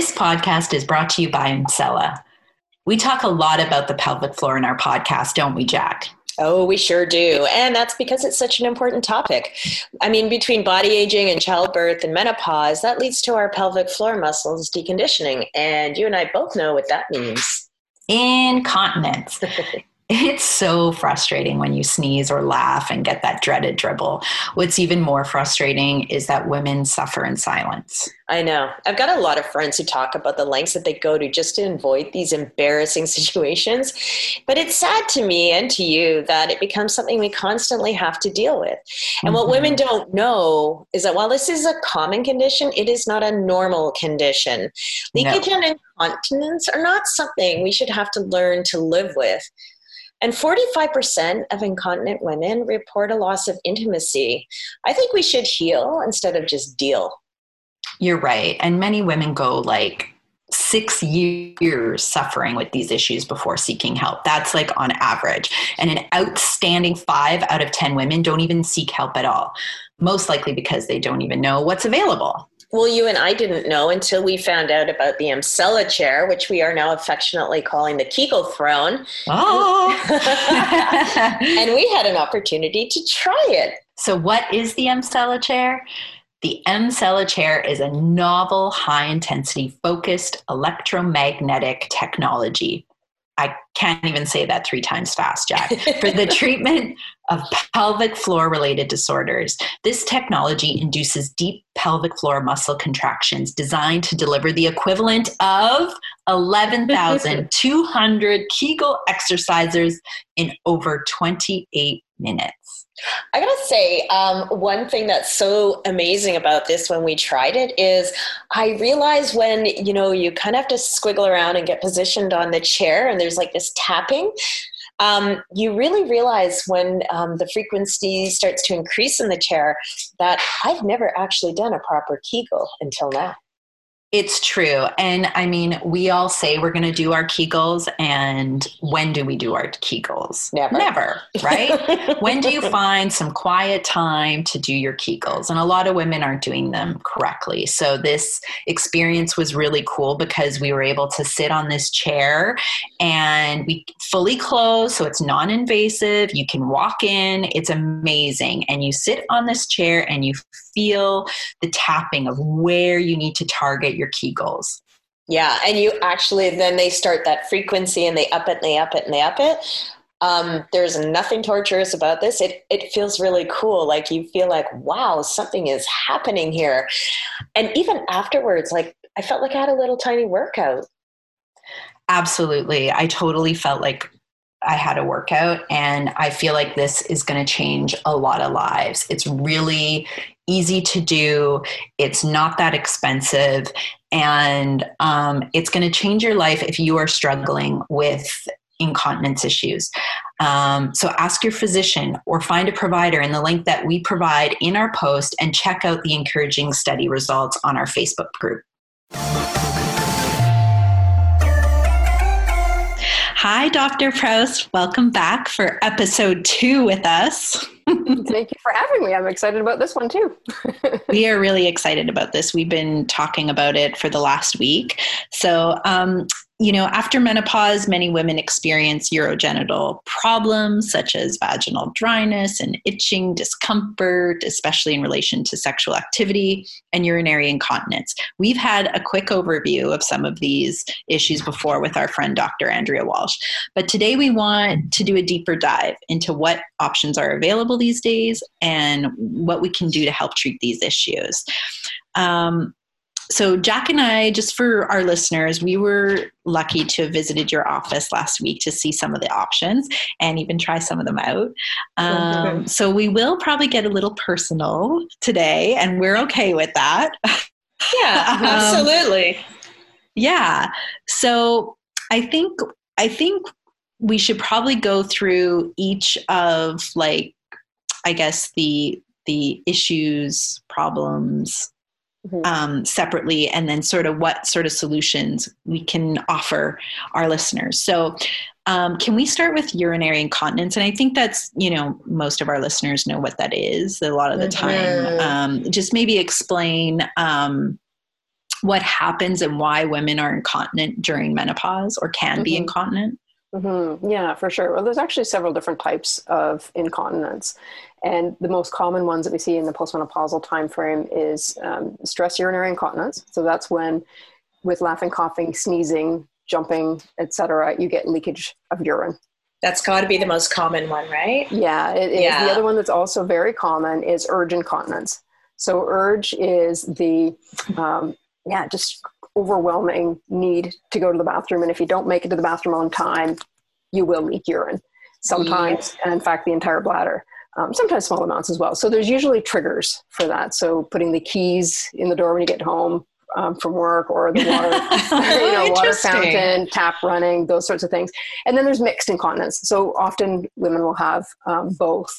This podcast is brought to you by Emsella. We talk a lot about the pelvic floor in our podcast, don't we, Jack? Oh, we sure do. And that's because it's such an important topic. I mean, between body aging and childbirth and menopause, that leads to our pelvic floor muscles deconditioning. And you and I both know what that means. Incontinence. It's so frustrating when you sneeze or laugh and get that dreaded dribble. What's even more frustrating is that women suffer in silence. I know. I've got a lot of friends who talk about the lengths that they go to just to avoid these embarrassing situations. But it's sad to me and to you that it becomes something we constantly have to deal with. And mm-hmm. what women don't know is that while this is a common condition, it is not a normal condition. Leakage no. and incontinence are not something we should have to learn to live with. And 45% of incontinent women report a loss of intimacy. I think we should heal instead of just deal. You're right. And many women go like six years suffering with these issues before seeking help. That's like on average. And an outstanding five out of 10 women don't even seek help at all, most likely because they don't even know what's available. Well, you and I didn't know until we found out about the Emsella chair, which we are now affectionately calling the Kegel throne. Oh. and we had an opportunity to try it. So, what is the Emsella chair? The Emsella chair is a novel, high intensity, focused electromagnetic technology I can't even say that three times fast, Jack, for the treatment of pelvic floor related disorders. This technology induces deep pelvic floor muscle contractions designed to deliver the equivalent of 11,200 Kegel exercises in over 28 minutes. I gotta say, um, one thing that's so amazing about this when we tried it is I realized when you know you kind of have to squiggle around and get positioned on the chair, and there's like this tapping. Um, you really realize when um, the frequency starts to increase in the chair that I've never actually done a proper Kegel until now. It's true. And I mean, we all say we're going to do our Kegels. And when do we do our Kegels? Never. Never, right? when do you find some quiet time to do your Kegels? And a lot of women aren't doing them correctly. So this experience was really cool because we were able to sit on this chair and we fully closed. So it's non invasive. You can walk in. It's amazing. And you sit on this chair and you feel the tapping of where you need to target your Kegels. Yeah, and you actually then they start that frequency and they up it and they up it and they up it. Um, there's nothing torturous about this. It it feels really cool. Like you feel like, wow, something is happening here. And even afterwards, like I felt like I had a little tiny workout. Absolutely. I totally felt like I had a workout, and I feel like this is going to change a lot of lives. It's really easy to do, it's not that expensive, and um, it's going to change your life if you are struggling with incontinence issues. Um, so ask your physician or find a provider in the link that we provide in our post and check out the encouraging study results on our Facebook group. Hi, Dr. Prouse. Welcome back for episode two with us. Thank you for having me. I'm excited about this one too. we are really excited about this. We've been talking about it for the last week. So, um, you know, after menopause, many women experience urogenital problems such as vaginal dryness and itching, discomfort, especially in relation to sexual activity, and urinary incontinence. We've had a quick overview of some of these issues before with our friend Dr. Andrea Walsh. But today we want to do a deeper dive into what options are available these days and what we can do to help treat these issues. Um, so Jack and I, just for our listeners, we were lucky to have visited your office last week to see some of the options and even try some of them out. Um, so we will probably get a little personal today, and we're okay with that. Yeah, um, absolutely. Yeah. So I think I think we should probably go through each of like I guess the the issues, problems, Mm-hmm. Um, separately and then sort of what sort of solutions we can offer our listeners so um, can we start with urinary incontinence and i think that's you know most of our listeners know what that is a lot of the time mm-hmm. um, just maybe explain um, what happens and why women are incontinent during menopause or can mm-hmm. be incontinent? Mm-hmm. Yeah, for sure. Well, there's actually several different types of incontinence. And the most common ones that we see in the postmenopausal time frame is um, stress urinary incontinence. So that's when, with laughing, coughing, sneezing, jumping, etc., you get leakage of urine. That's got to be the most common one, right? Yeah, it is. Yeah. The other one that's also very common is urge incontinence. So urge is the um, yeah, just overwhelming need to go to the bathroom, and if you don't make it to the bathroom on time, you will leak urine. Sometimes, and in fact, the entire bladder. Um, sometimes small amounts as well. So there's usually triggers for that. So putting the keys in the door when you get home, um, from work or the water, you know, water fountain, tap running, those sorts of things. And then there's mixed incontinence. So often women will have um, both.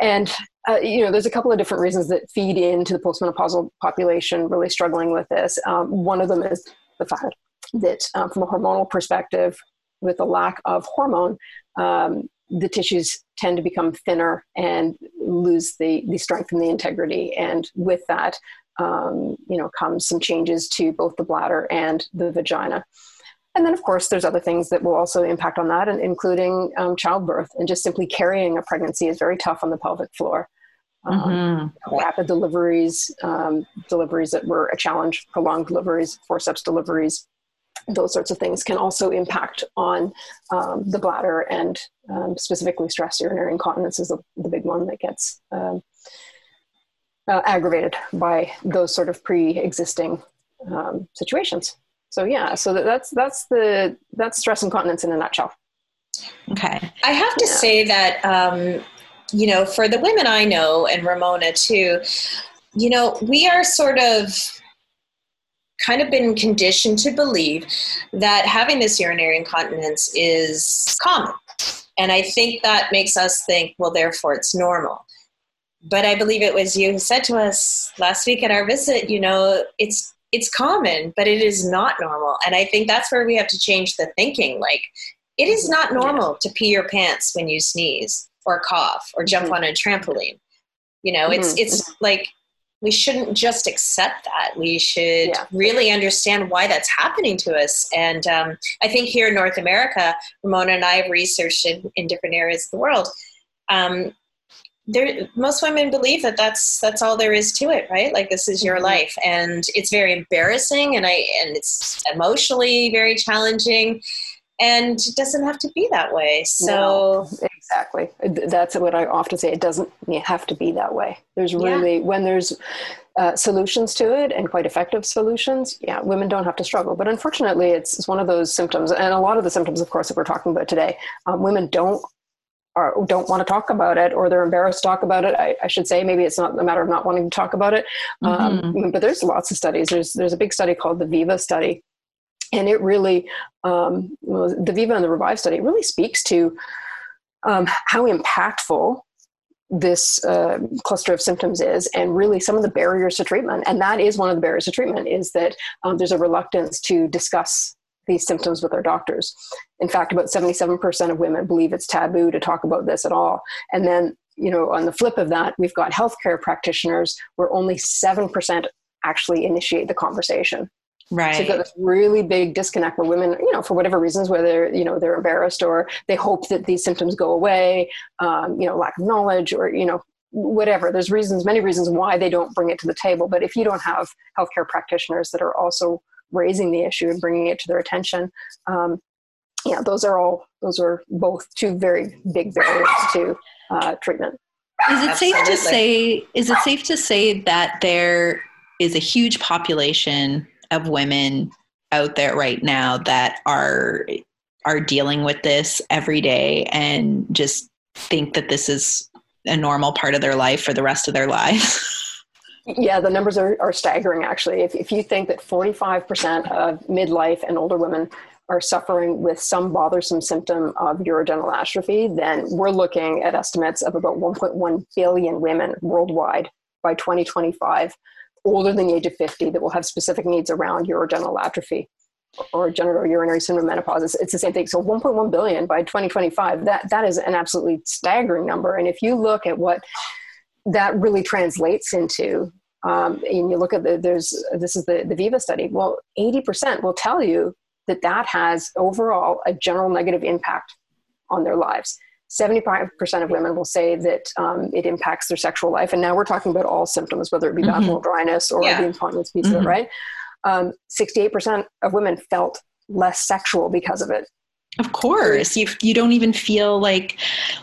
And uh, you know, there's a couple of different reasons that feed into the postmenopausal population really struggling with this. Um, one of them is the fact that, um, from a hormonal perspective, with the lack of hormone, um, the tissues tend to become thinner and lose the, the strength and the integrity. And with that, um, you know, comes some changes to both the bladder and the vagina. And then, of course, there's other things that will also impact on that, including um, childbirth. And just simply carrying a pregnancy is very tough on the pelvic floor. Um, mm-hmm. Rapid deliveries, um, deliveries that were a challenge, prolonged deliveries, forceps deliveries, those sorts of things can also impact on um, the bladder and um, specifically stress urinary incontinence is the, the big one that gets um, uh, aggravated by those sort of pre-existing um, situations. So yeah, so that's that's the that's stress incontinence in a nutshell. Okay, I have to yeah. say that um, you know for the women I know and Ramona too, you know we are sort of kind of been conditioned to believe that having this urinary incontinence is common. And I think that makes us think, well, therefore it's normal but I believe it was you who said to us last week at our visit, you know, it's it's common, but it is not normal. And I think that's where we have to change the thinking. Like it is not normal to pee your pants when you sneeze or cough or jump mm-hmm. on a trampoline. You know, it's mm-hmm. it's like we shouldn't just accept that. We should yeah. really understand why that's happening to us. And um, I think here in North America, Ramona and I have researched in, in different areas of the world. Um, there most women believe that that's that's all there is to it right like this is your mm-hmm. life and it's very embarrassing and i and it's emotionally very challenging and it doesn't have to be that way. So no, exactly that's what i often say it doesn't have to be that way. There's really yeah. when there's uh, solutions to it and quite effective solutions yeah women don't have to struggle. But unfortunately it's, it's one of those symptoms and a lot of the symptoms of course that we're talking about today um, women don't or don't want to talk about it or they're embarrassed to talk about it. I, I, should say maybe it's not a matter of not wanting to talk about it. Um, mm-hmm. but there's lots of studies. There's there's a big study called the viva study and it really um, well, the viva and the revive study really speaks to um, how impactful this uh, cluster of symptoms is and really some of the barriers to treatment and that is one of the barriers to treatment is that um, there's a reluctance to discuss these symptoms with their doctors. In fact, about 77% of women believe it's taboo to talk about this at all. And then, you know, on the flip of that, we've got healthcare practitioners where only 7% actually initiate the conversation. Right. So you've got this really big disconnect where women, you know, for whatever reasons, whether, you know, they're embarrassed or they hope that these symptoms go away, um, you know, lack of knowledge or, you know, whatever. There's reasons, many reasons why they don't bring it to the table. But if you don't have healthcare practitioners that are also raising the issue and bringing it to their attention. Um, yeah, those are all those are both two very big barriers to uh, treatment. Is it Absolutely. safe to say? Is it safe to say that there is a huge population of women out there right now that are are dealing with this every day and just think that this is a normal part of their life for the rest of their lives? Yeah, the numbers are, are staggering actually. If, if you think that 45% of midlife and older women are suffering with some bothersome symptom of urogenital atrophy, then we're looking at estimates of about 1.1 billion women worldwide by 2025 older than the age of 50 that will have specific needs around urogenital atrophy or genital urinary syndrome menopause. It's, it's, the same thing. So 1.1 billion by 2025, that, that is an absolutely staggering number. And if you look at what that really translates into um, and you look at the, there's this is the, the Viva study. Well, 80% will tell you that that has overall a general negative impact on their lives. 75% of women will say that um, it impacts their sexual life. And now we're talking about all symptoms, whether it be mm-hmm. vaginal dryness or yeah. the incontinence piece mm-hmm. of it, mm-hmm. right? Um, 68% of women felt less sexual because of it. Of course, you you don't even feel like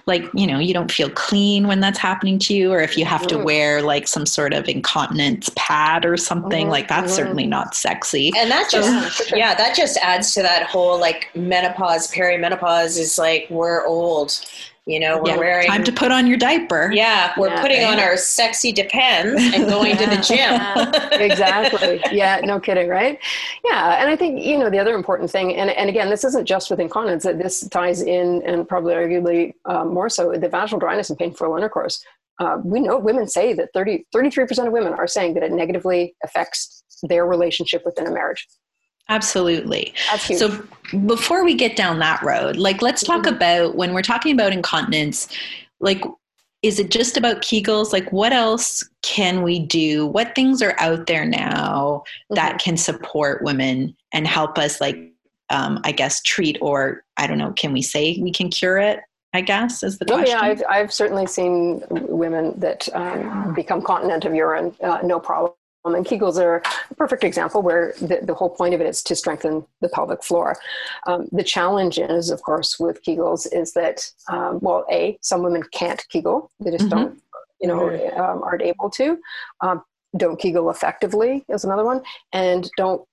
like you know you don't feel clean when that's happening to you, or if you have to mm-hmm. wear like some sort of incontinence pad or something mm-hmm. like that's mm-hmm. certainly not sexy. And that just yeah, that just adds to that whole like menopause, perimenopause is like we're old you know, we're yeah, wearing time to put on your diaper. Yeah, we're yeah, putting on our sexy depends and going to the gym. exactly. Yeah, no kidding, right? Yeah, and I think you know the other important thing, and and again, this isn't just with incontinence. That this ties in, and probably arguably uh, more so, the vaginal dryness and painful intercourse. Uh, we know women say that 30, 33% of women are saying that it negatively affects their relationship within a marriage. Absolutely. So before we get down that road, like let's talk mm-hmm. about when we're talking about incontinence, like is it just about Kegels? Like what else can we do? What things are out there now mm-hmm. that can support women and help us like um, I guess treat or I don't know, can we say we can cure it? I guess is the question. Oh yeah, I've, I've certainly seen women that um, become continent of urine, uh, no problem um, and Kegels are a perfect example where the, the whole point of it is to strengthen the pelvic floor. Um, the challenge is, of course, with Kegels is that, um, well, A, some women can't Kegel. They just mm-hmm. don't, you know, um, aren't able to. Um, don't Kegel effectively is another one. And don't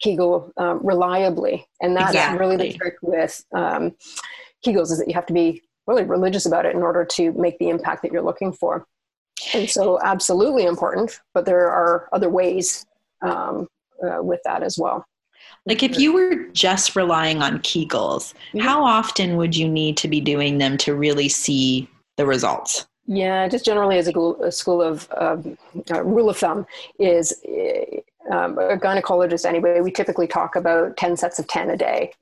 Kegel um, reliably. And that's exactly. really the trick with Kegels is that you have to be really religious about it in order to make the impact that you're looking for. And so, absolutely important, but there are other ways um, uh, with that as well. Like, if you were just relying on Kegels, mm-hmm. how often would you need to be doing them to really see the results? Yeah, just generally as a, a school of um, uh, rule of thumb is uh, um, a gynecologist anyway. We typically talk about ten sets of ten a day.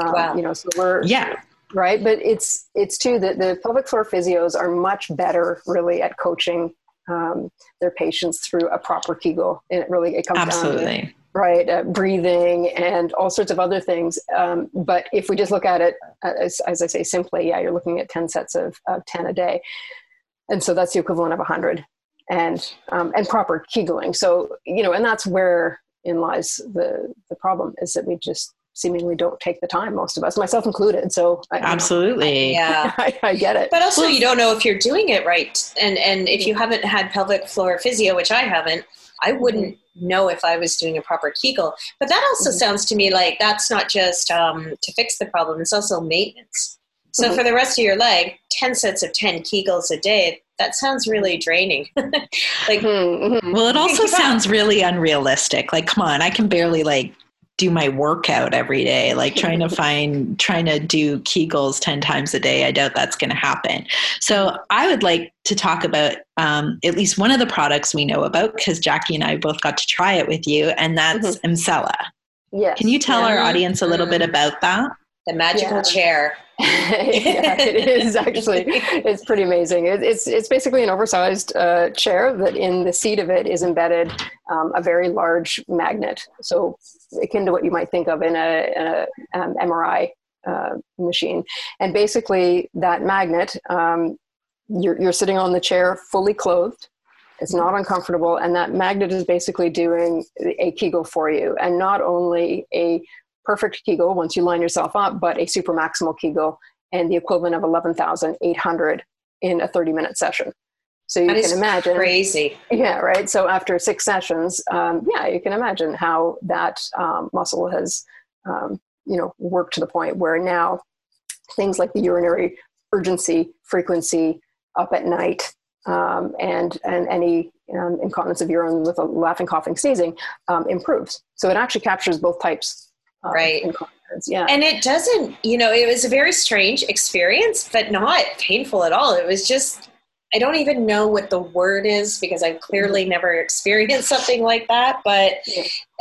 Um, wow. You know, so we're yeah right but it's it's too that the pelvic floor physios are much better really at coaching um, their patients through a proper kegel and it really it comes absolutely down to, right uh, breathing and all sorts of other things um, but if we just look at it uh, as, as, i say simply yeah you're looking at 10 sets of, of 10 a day. And so that's the equivalent of 100 and um, and proper kegling so you know and that's where in lies the the problem is that we just seemingly don't take the time most of us myself included so I, absolutely know, yeah I, I, get it but also you don't know if you're doing it right and and if you haven't had pelvic floor physio which i haven't i wouldn't mm-hmm. know if i was doing a proper kegel but that also mm-hmm. sounds to me like that's not just um, to fix the problem it's also maintenance so mm-hmm. for the rest of your leg 10 sets of 10 kegels a day that sounds really draining like mm-hmm. well it also sounds really unrealistic like come on i can barely like do my workout every day like trying to find trying to do kegels 10 times a day i doubt that's going to happen so i would like to talk about um, at least one of the products we know about because jackie and i both got to try it with you and that's mm-hmm. Emsella. yes can you tell yeah. our audience a little bit about that the magical yeah. chair yeah, it is actually. It's pretty amazing. It, it's it's basically an oversized uh, chair that in the seat of it is embedded um, a very large magnet. So akin to what you might think of in a, in a um, MRI uh, machine. And basically, that magnet, um, you're, you're sitting on the chair fully clothed. It's not uncomfortable, and that magnet is basically doing a Kegel for you, and not only a perfect Kegel once you line yourself up, but a super maximal Kegel and the equivalent of 11,800 in a 30 minute session. So you that can imagine crazy. Yeah, right. So after six sessions, um, yeah, you can imagine how that um, muscle has, um, you know, worked to the point where now things like the urinary urgency, frequency, up at night, um, and and any um, incontinence of urine with a laughing, coughing, sneezing um, improves. So it actually captures both types. right. Yeah. And it doesn't, you know, it was a very strange experience, but not painful at all. It was just I don't even know what the word is because I've clearly mm-hmm. never experienced something like that. But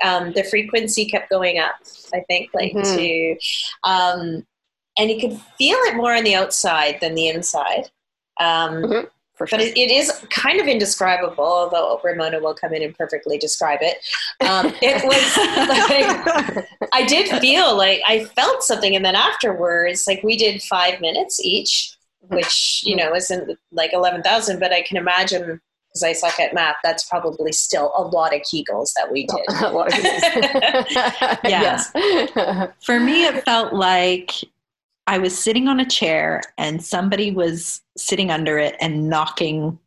um, the frequency kept going up. I think like mm-hmm. to, um, and you could feel it more on the outside than the inside. Um, mm-hmm. for sure. But it, it is kind of indescribable, although Ramona will come in and perfectly describe it. Um, it was like, I did feel like I felt something. And then afterwards, like we did five minutes each, which, you know, isn't like 11,000, but I can imagine because I suck at math, that's probably still a lot of Kegels that we did. a lot of Kegels. yeah. For me, it felt like I was sitting on a chair and somebody was sitting under it and knocking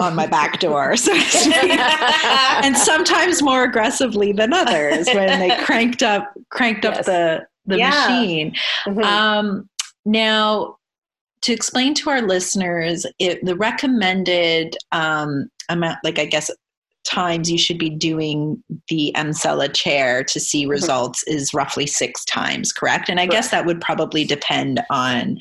on my back door, so and sometimes more aggressively than others when they cranked up cranked yes. up the the yeah. machine. Mm-hmm. Um, now, to explain to our listeners, it, the recommended um, amount, like I guess times you should be doing the Emsella chair to see mm-hmm. results mm-hmm. is roughly six times, correct? And I correct. guess that would probably depend on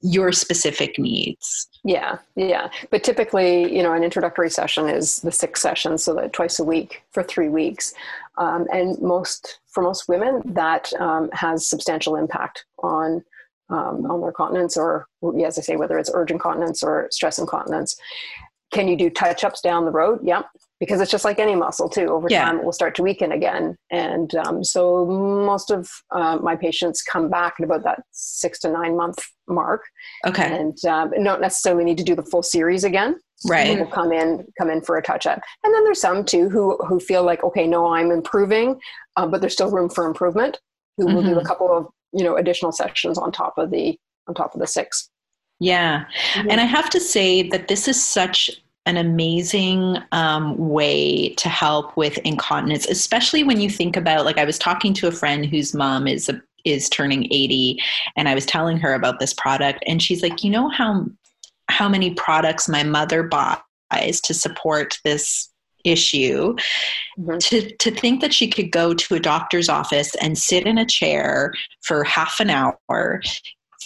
your specific needs. Yeah, yeah. But typically, you know, an introductory session is the six sessions, so that twice a week for three weeks. Um, and most, for most women, that um, has substantial impact on um, on their continence, or as I say, whether it's urgent continence or stress incontinence. Can you do touch ups down the road? Yep. Because it's just like any muscle too. Over yeah. time, it will start to weaken again. And um, so most of uh, my patients come back at about that six to nine month mark. Okay. And um, don't necessarily need to do the full series again. Right. Will come in come in for a touch up. And then there's some too who who feel like okay, no, I'm improving, uh, but there's still room for improvement. Who mm-hmm. will do a mm-hmm. couple of you know additional sessions on top of the on top of the six. Yeah. Mm-hmm. And I have to say that this is such an amazing um, way to help with incontinence, especially when you think about like I was talking to a friend whose mom is a, is turning 80 and I was telling her about this product and she's like, "You know how how many products my mother buys to support this issue mm-hmm. to to think that she could go to a doctor's office and sit in a chair for half an hour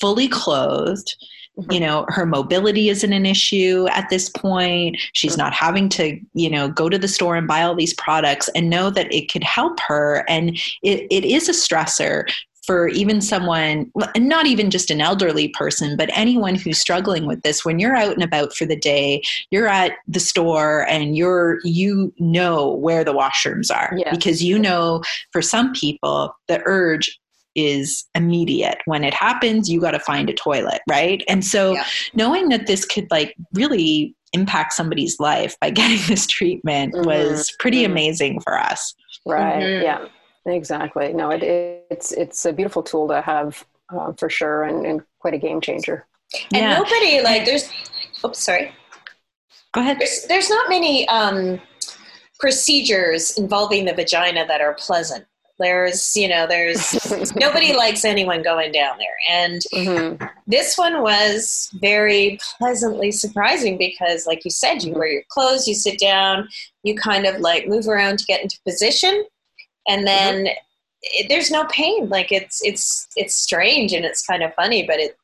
fully clothed Mm-hmm. you know her mobility isn't an issue at this point she's mm-hmm. not having to you know go to the store and buy all these products and know that it could help her and it, it is a stressor for even someone not even just an elderly person but anyone who's struggling with this when you're out and about for the day you're at the store and you're you know where the washrooms are yeah. because you know for some people the urge is immediate. When it happens, you got to find a toilet, right? And so yeah. knowing that this could like really impact somebody's life by getting this treatment mm-hmm. was pretty mm-hmm. amazing for us. Right. Mm-hmm. Yeah. Exactly. No, it, it's it's a beautiful tool to have uh, for sure, and, and, quite a game changer. And yeah. nobody like there's. Oops, sorry. Go ahead. There's, there's not many um, procedures involving the vagina that are pleasant there's, you know, there's nobody likes anyone going down there. And mm-hmm. this one was very pleasantly surprising because, like you said, you wear your clothes, you sit down, you kind of like move around to get into position, and mm-hmm. then mm-hmm. it, there's no pain. Like it's it's it's strange and it's kind of funny, but it.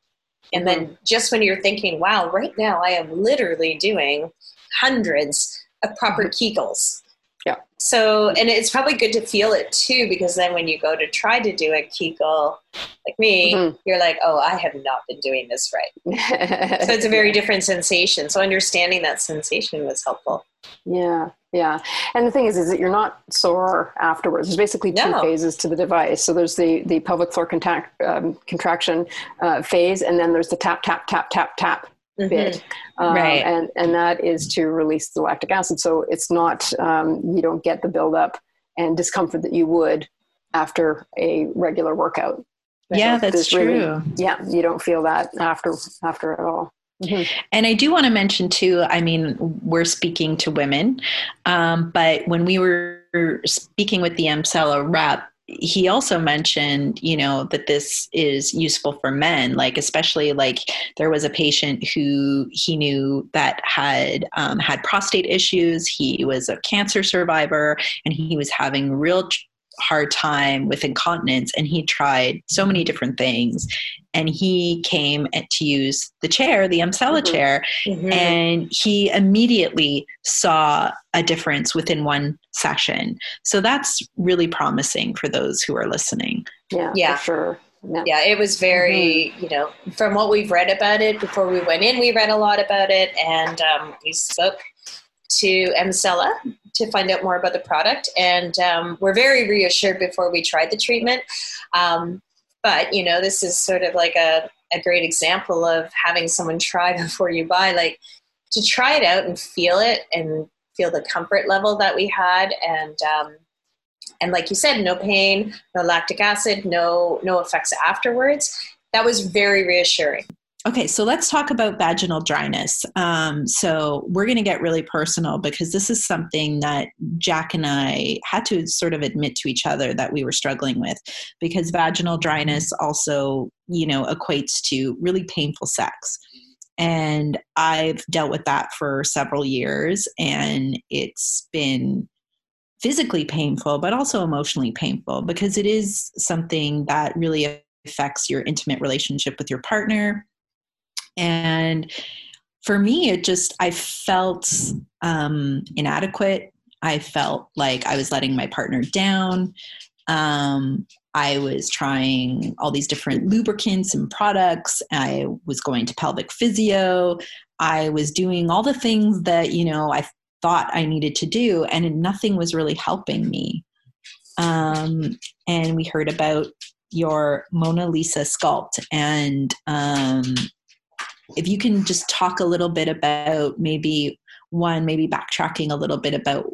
And mm-hmm. then just when you're thinking, "Wow, right now I am literally doing hundreds of proper mm-hmm. Kegels." Yeah. So, and it's probably good to feel it too, because then when you go to try to do a Kegel, like me, mm-hmm. you're like, oh, I have not been doing this right. so it's a very different sensation. So understanding that sensation was helpful. Yeah, yeah. And the thing is, is that you're not sore afterwards. There's basically two no. phases to the device. So there's the the pelvic floor contact, um, contraction uh, phase, and then there's the tap, tap, tap, tap, tap mm-hmm. bit, um, right? And and that is to release the lactic acid. So it's not um, you don't get the buildup and discomfort that you would after a regular workout. Yeah, so that's true. Really, yeah, you don't feel that after after at all. Mm-hmm. And I do want to mention too. I mean, we're speaking to women, um, but when we were speaking with the Emsella rep, he also mentioned you know that this is useful for men like especially like there was a patient who he knew that had um, had prostate issues. He was a cancer survivor and he was having real hard time with incontinence and he tried so many different things and he came to use the chair the Emsella mm-hmm. chair mm-hmm. and he immediately saw a difference within one session so that's really promising for those who are listening yeah yeah for sure Yeah. yeah, it was very, mm-hmm. you know, from what we've read about it before we went in, we read a lot about it and um, we spoke to Emsella to find out more about the product. And um, we're very reassured before we tried the treatment. Um, but, you know, this is sort of like a, a great example of having someone try before you buy. Like to try it out and feel it and feel the comfort level that we had. And, um, and like you said, no pain, no lactic acid, no, no effects afterwards. That was very reassuring. Okay, so let's talk about vaginal dryness. Um, so we're going to get really personal because this is something that Jack and I had to sort of admit to each other that we were struggling with because vaginal dryness also, you know, equates to really painful sex. And I've dealt with that for several years and it's been physically painful, but also emotionally painful because it is something that really affects your intimate relationship with your partner and for me, it just, I felt um, inadequate. I felt like I was letting my partner down. Um, I was trying all these different lubricants and products. I was going to pelvic physio. I was doing all the things that, you know, I thought I needed to do, and nothing was really helping me. Um, and we heard about your Mona Lisa sculpt, and um, if you can just talk a little bit about maybe one, maybe backtracking a little bit about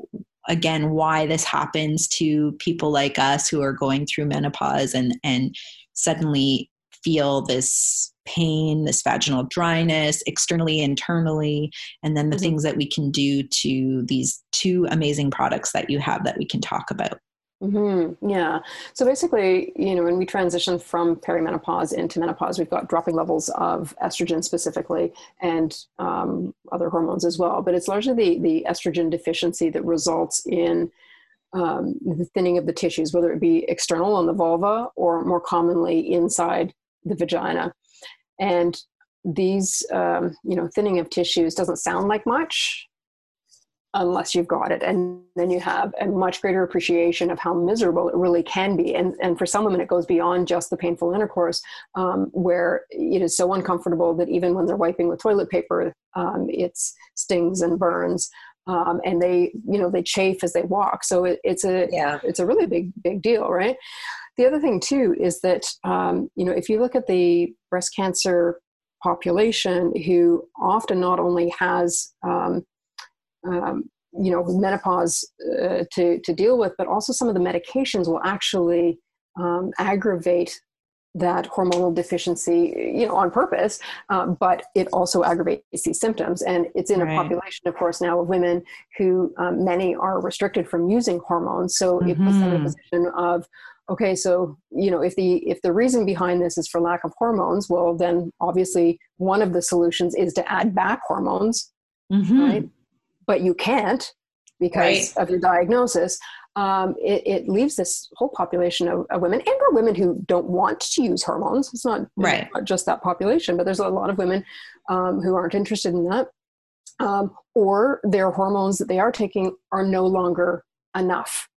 again why this happens to people like us who are going through menopause and and suddenly feel this pain, this vaginal dryness, externally, internally, and then the mm-hmm. things that we can do to these two amazing products that you have that we can talk about. Mm-hmm. Yeah. So basically, you know, when we transition from perimenopause into menopause, we've got dropping levels of estrogen specifically and um, other hormones as well. But it's largely the, the estrogen deficiency that results in um, the thinning of the tissues, whether it be external on the vulva or more commonly inside the vagina. And these, um, you know, thinning of tissues doesn't sound like much unless you've got it and then you have a much greater appreciation of how miserable it really can be. And, and for some women it goes beyond just the painful intercourse um, where it is so uncomfortable that even when they're wiping with toilet paper um, it stings and burns um, and they you know they chafe as they walk. So it, it's a yeah. it's a really big big deal right? The other thing too is that um, you know if you look at the breast cancer population who often not only has um, um, you know menopause uh, to to deal with, but also some of the medications will actually um, aggravate that hormonal deficiency, you know, on purpose, um, but it also aggravates these symptoms. And it's in right. a population, of course, now of women who um, many are restricted from using hormones. So mm-hmm. it puts them in a mm-hmm. position of, okay, so you know, if the if the reason behind this is for lack of hormones, well, then obviously one of the solutions is to add back hormones, mm-hmm. right? But you can't because right. of your diagnosis, um, it, it, leaves this whole population of, of, women and or women who don't want to use hormones. It's not, right. not just that population, but there's a lot of women um, who aren't interested in that. Um, or their hormones that they are taking are no longer enough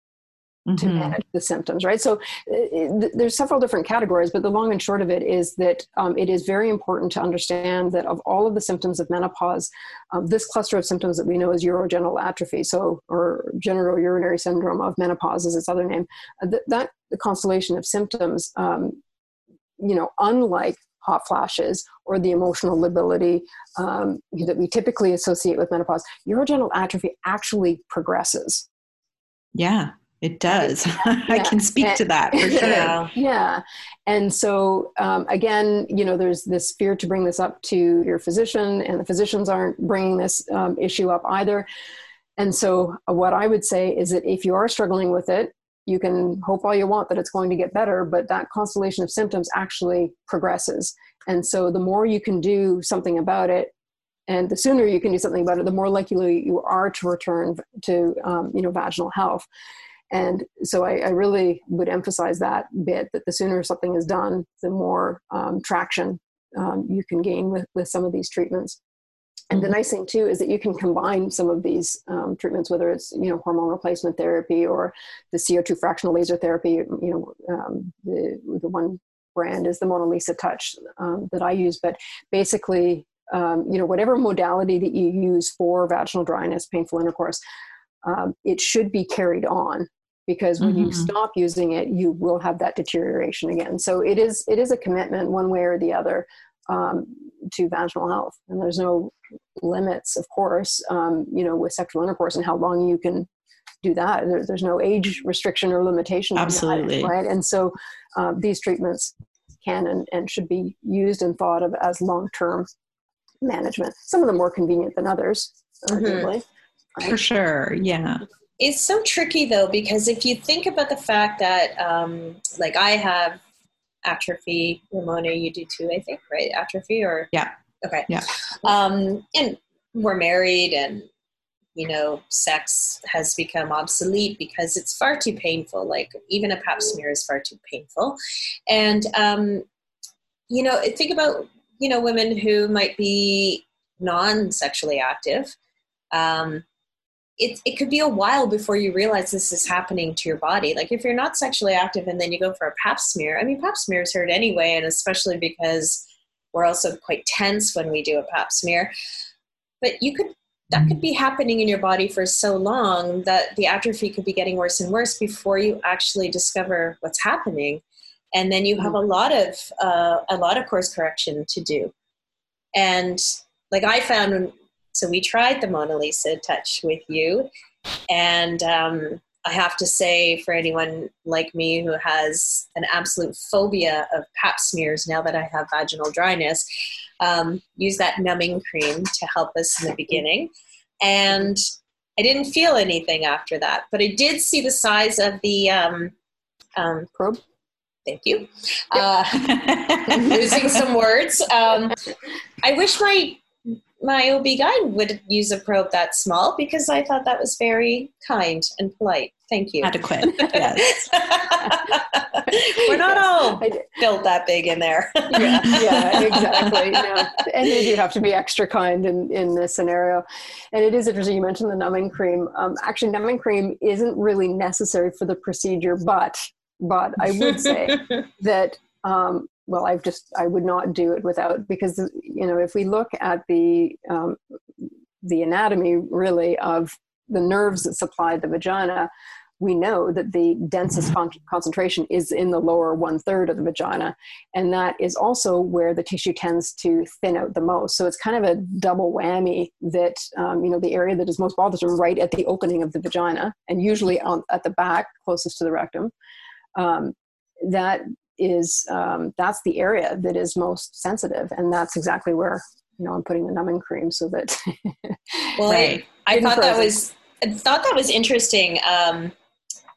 mm-hmm. to manage the symptoms, right? So it, there's several different categories, but the long and short of it is that um, it is very important to understand that of all of the symptoms of menopause, um, this cluster of symptoms that we know as urogenital atrophy, so or genitourinary syndrome of menopause is its other name, uh, th- that the constellation of symptoms, um, you know, unlike hot flashes or the emotional lability um, that we typically associate with menopause, urogenital atrophy actually progresses. Yeah. It does. Yeah. I can speak and, to that for sure. Yeah. yeah. And so, um, again, you know, there's this fear to bring this up to your physician, and the physicians aren't bringing this um, issue up either. And so, uh, what I would say is that if you are struggling with it, you can hope all you want that it's going to get better, but that constellation of symptoms actually progresses. And so, the more you can do something about it, and the sooner you can do something about it, the more likely you are to return to, um, you know, vaginal health. And so I, I, really would emphasize that bit that the sooner something is done, the more um, traction um, you can gain with, with some of these treatments. And the mm-hmm. nice thing too is that you can combine some of these um, treatments, whether it's you know hormone replacement therapy or the CO2 fractional laser therapy. You know um, the the one brand is the Mona Lisa Touch um, that I use. But basically, um, you know, whatever modality that you use for vaginal dryness, painful intercourse, um, it should be carried on because when mm-hmm. you stop using it, you will have that deterioration again. So it is it is a commitment one way or the other um, to vaginal health, and there's no limits, of course, um, you know, with sexual intercourse and how long you can do that. There, there's no age restriction or limitation. Absolutely. That, right. And so uh, these treatments can and, and should be used and thought of as long term management. Some of them more convenient than others, mm-hmm. right? For sure. Yeah. It's so tricky though, because if you think about the fact that, um, like, I have atrophy, Ramona, you do too, I think, right? Atrophy or? Yeah. Okay. Yeah. Um, and we're married and you know, sex has become obsolete because it's far too painful. Like even a pap smear is far too painful. And, um, you know, think about, you know, women who might be non-sexually active. Um, it, it could be a while before you realize this is happening to your body. Like if you're not sexually active and then you go for a pap smear, I mean, pap smears hurt anyway, and especially because we're also quite tense when we do a pap smear. But you could that could be happening in your body for so long that the atrophy could be getting worse and worse before you actually discover what's happening and then you have a lot of uh, a lot of course correction to do and like i found so we tried the mona lisa touch with you and um, i have to say for anyone like me who has an absolute phobia of pap smears now that i have vaginal dryness um, use that numbing cream to help us in the beginning. And I didn't feel anything after that, but I did see the size of the um, um, probe. Thank you. Uh, losing some words. Um, I wish my my OB guy would use a probe that small because I thought that was very kind and polite. Thank you. Adequate. Yes. We're not all built that big in there. yeah, yeah, exactly. Yeah. And you do have to be extra kind in, in this scenario. And it is interesting. You mentioned the numbing cream. Um, actually, numbing cream isn't really necessary for the procedure, but but I would say that um, well i've just i would not do it without because you know if we look at the um, the anatomy really of the nerves that supply the vagina we know that the densest con- concentration is in the lower one third of the vagina and that is also where the tissue tends to thin out the most. So it's kind of a double whammy that um, you know the area that is most bothersome right at the opening of the vagina and usually on, at the back closest to the rectum. Um, that is um, that's the area that is most sensitive and that's exactly where you know i'm putting the numbing cream so that well right. i, I thought that was I thought that was interesting um,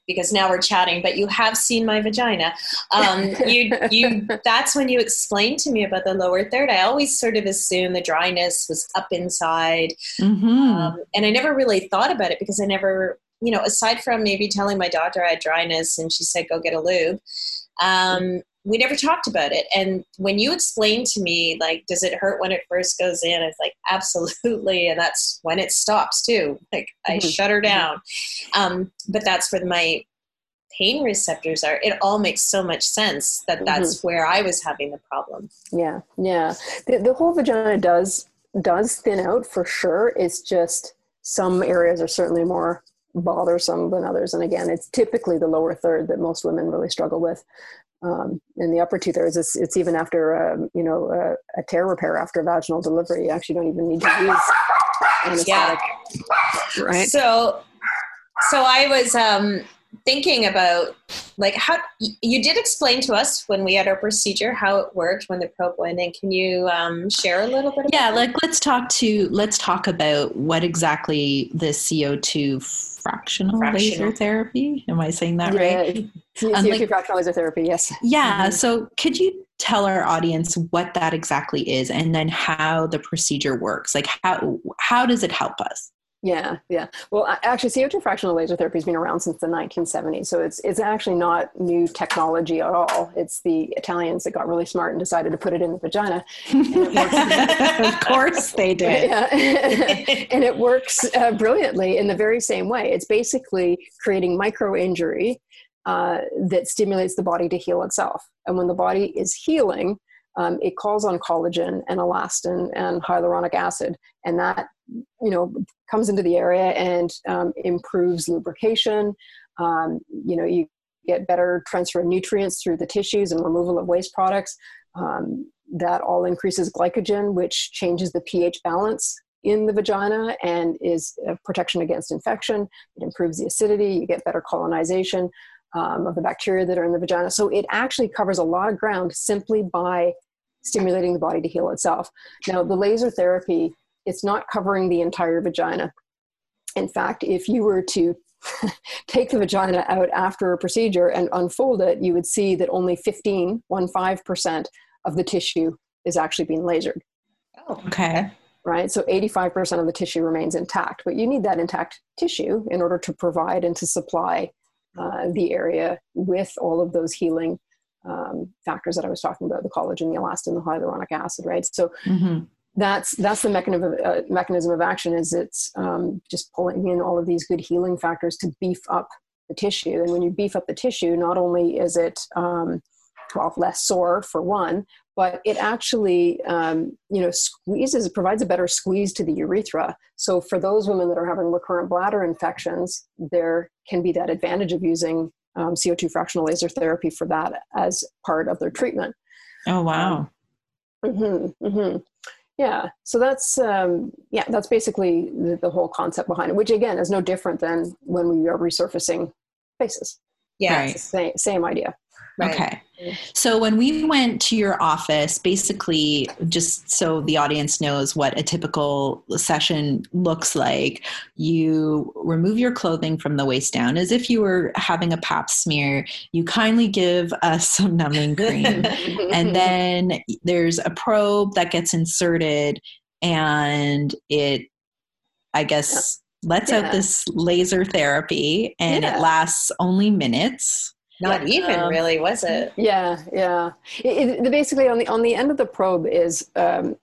because now we're chatting but you have seen my vagina um, you you that's when you explained to me about the lower third i always sort of assumed the dryness was up inside mm-hmm. um, and i never really thought about it because i never you know aside from maybe telling my doctor i had dryness and she said go get a lube um, we never talked about it. And when you explained to me, like, does it hurt when it first goes in? It's like, absolutely. And that's when it stops too. Like, I mm-hmm. shut her mm-hmm. down. Um, but that's where my pain receptors are. It all makes so much sense that that's mm-hmm. where I was having the problem. Yeah. Yeah. The, the whole vagina does, does thin out for sure. It's just some areas are certainly more bothersome than others. And again, it's typically the lower third that most women really struggle with. Um, in the upper two thirds, it's, it's even after um, you know a, a, tear repair after vaginal delivery. You actually don't even need to use anesthetic. Yeah. Right. So, so I was um, thinking about like how you did explain to us when we had our procedure how it worked when the probe went in can you um, share a little bit yeah like let's talk to let's talk about what exactly the co2 fractional, fractional. laser therapy am i saying that yeah. right co2 like, fractional laser therapy yes yeah mm-hmm. so could you tell our audience what that exactly is and then how the procedure works like how how does it help us yeah, yeah. Well, actually, CO2 fractional laser therapy has been around since the 1970s, so it's it's actually not new technology at all. It's the Italians that got really smart and decided to put it in the vagina. of course, they did. Yeah. and it works uh, brilliantly in the very same way. It's basically creating micro injury uh, that stimulates the body to heal itself. And when the body is healing, um, it calls on collagen and elastin and hyaluronic acid, and that you know comes into the area and um, improves lubrication. Um, you know, you get better transfer of nutrients through the tissues and removal of waste products. Um, that all increases glycogen, which changes the pH balance in the vagina and is a protection against infection. It improves the acidity, you get better colonization um, of the bacteria that are in the vagina. So it actually covers a lot of ground simply by stimulating the body to heal itself. Now, the laser therapy, it's not covering the entire vagina. In fact, if you were to take the vagina out after a procedure and unfold it, you would see that only 15, 15% of the tissue is actually being lasered. Oh, okay. Right? So 85% of the tissue remains intact, but you need that intact tissue in order to provide and to supply uh, the area with all of those healing um, factors that I was talking about the collagen, the elastin, the hyaluronic acid, right? So mm-hmm. that's that's the mechanism of, uh, mechanism of action is it's um, just pulling in all of these good healing factors to beef up the tissue. And when you beef up the tissue, not only is it um, well less sore for one, but it actually um, you know squeezes it provides a better squeeze to the urethra so for those women that are having recurrent bladder infections there can be that advantage of using um, co2 fractional laser therapy for that as part of their treatment oh wow um, mm-hmm, mm-hmm. yeah so that's um, yeah that's basically the, the whole concept behind it which again is no different than when we are resurfacing faces yeah right. same, same idea Right. Okay. So when we went to your office, basically, just so the audience knows what a typical session looks like, you remove your clothing from the waist down as if you were having a pap smear. You kindly give us some numbing cream. and then there's a probe that gets inserted and it, I guess, lets yeah. out this laser therapy and yeah. it lasts only minutes not yeah. even um, really, was it? Yeah, yeah. It, it, basically, on the on the end of the probe is um,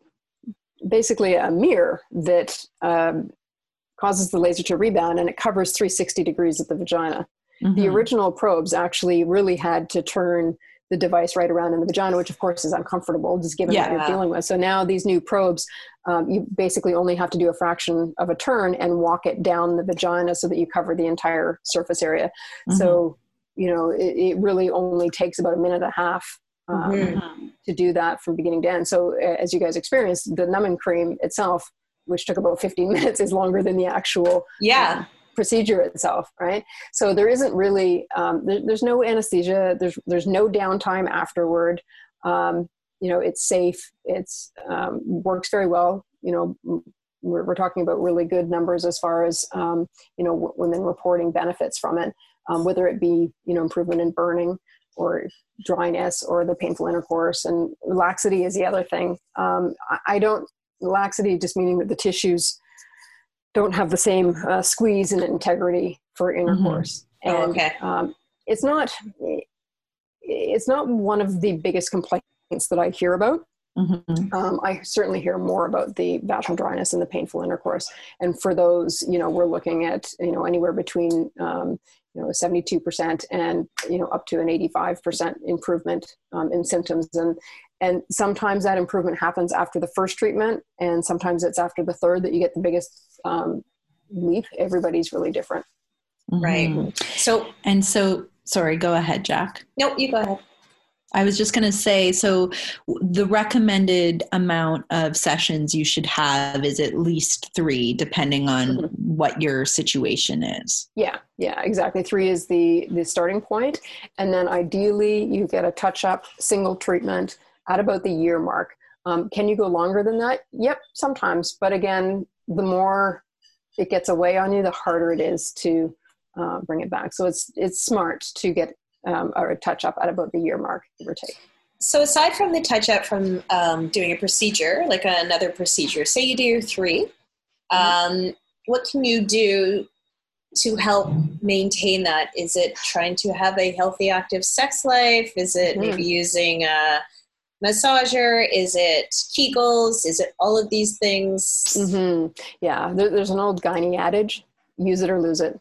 basically a mirror that um, causes the laser to rebound, and it covers 360 degrees of the vagina. Mm-hmm. The original probes actually really had to turn the device right around in the vagina, which of course is uncomfortable, just given yeah. what you're dealing with. So now these new probes, um, you basically only have to do a fraction of a turn and walk it down the vagina so that you cover the entire surface area. Mm-hmm. So you know, it, it, really only takes about a minute and a half um, mm-hmm. to do that from beginning to end. So, as you guys experienced, the numbing cream itself, which took about 15 minutes, is longer than the actual yeah. Um, procedure itself, right? So there isn't really um, there, there's no anesthesia. There's there's no downtime afterward. Um, you know, it's safe. It's um, works very well. You know, we're, we're talking about really good numbers as far as um, you know w- women reporting benefits from it um, whether it be you know improvement in burning or dryness or the painful intercourse and laxity is the other thing um, I, don't laxity just meaning that the tissues don't have the same uh, squeeze and integrity for intercourse mm-hmm. oh, okay. um, it's not it's not one of the biggest complaints that i hear about Mm-hmm. Um, I certainly hear more about the vaginal dryness and the painful intercourse. And for those, you know, we're looking at, you know, anywhere between, um, you know 72% and you know up to an 85% improvement um, in symptoms. And and sometimes that improvement happens after the first treatment and sometimes it's after the third that you get the biggest um, leap. Everybody's really different. Right. Mm-hmm. so and so sorry go ahead jack. No you go ahead I was just going to say so the recommended amount of sessions you should have is at least three, depending on mm-hmm. what your situation is. Yeah, yeah, exactly. Three is the, the starting. And then ideally, you get a touch up single treatment at about the year mark. Um, can you go longer than that? Yep, sometimes. But again, the more it gets away on you, the harder it is to uh, bring it back. So it's it's smart to get um, or a touch up at about the year mark, give or take. So, aside from the touch up from um, doing a procedure, like another procedure, say you do your 3 mm-hmm. um, what can you do to help maintain that? Is it trying to have a healthy, active sex life? Is it mm-hmm. maybe using a massager? Is it Kegels? Is it all of these things? Mm-hmm. Yeah, there, there's an old gynae adage use it or lose it.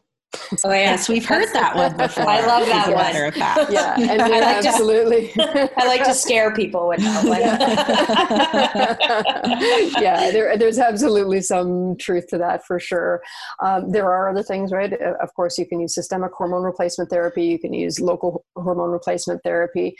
Oh yeah, yes, we've heard that one before. I love that as a one. matter of fact. Yeah, and I they're like to- absolutely. I like to scare people with that one. yeah, there, there's absolutely some truth to that for sure. Um, there are other things, right? Uh, Of course, you can use systemic hormone replacement therapy. You can use local hormone replacement therapy.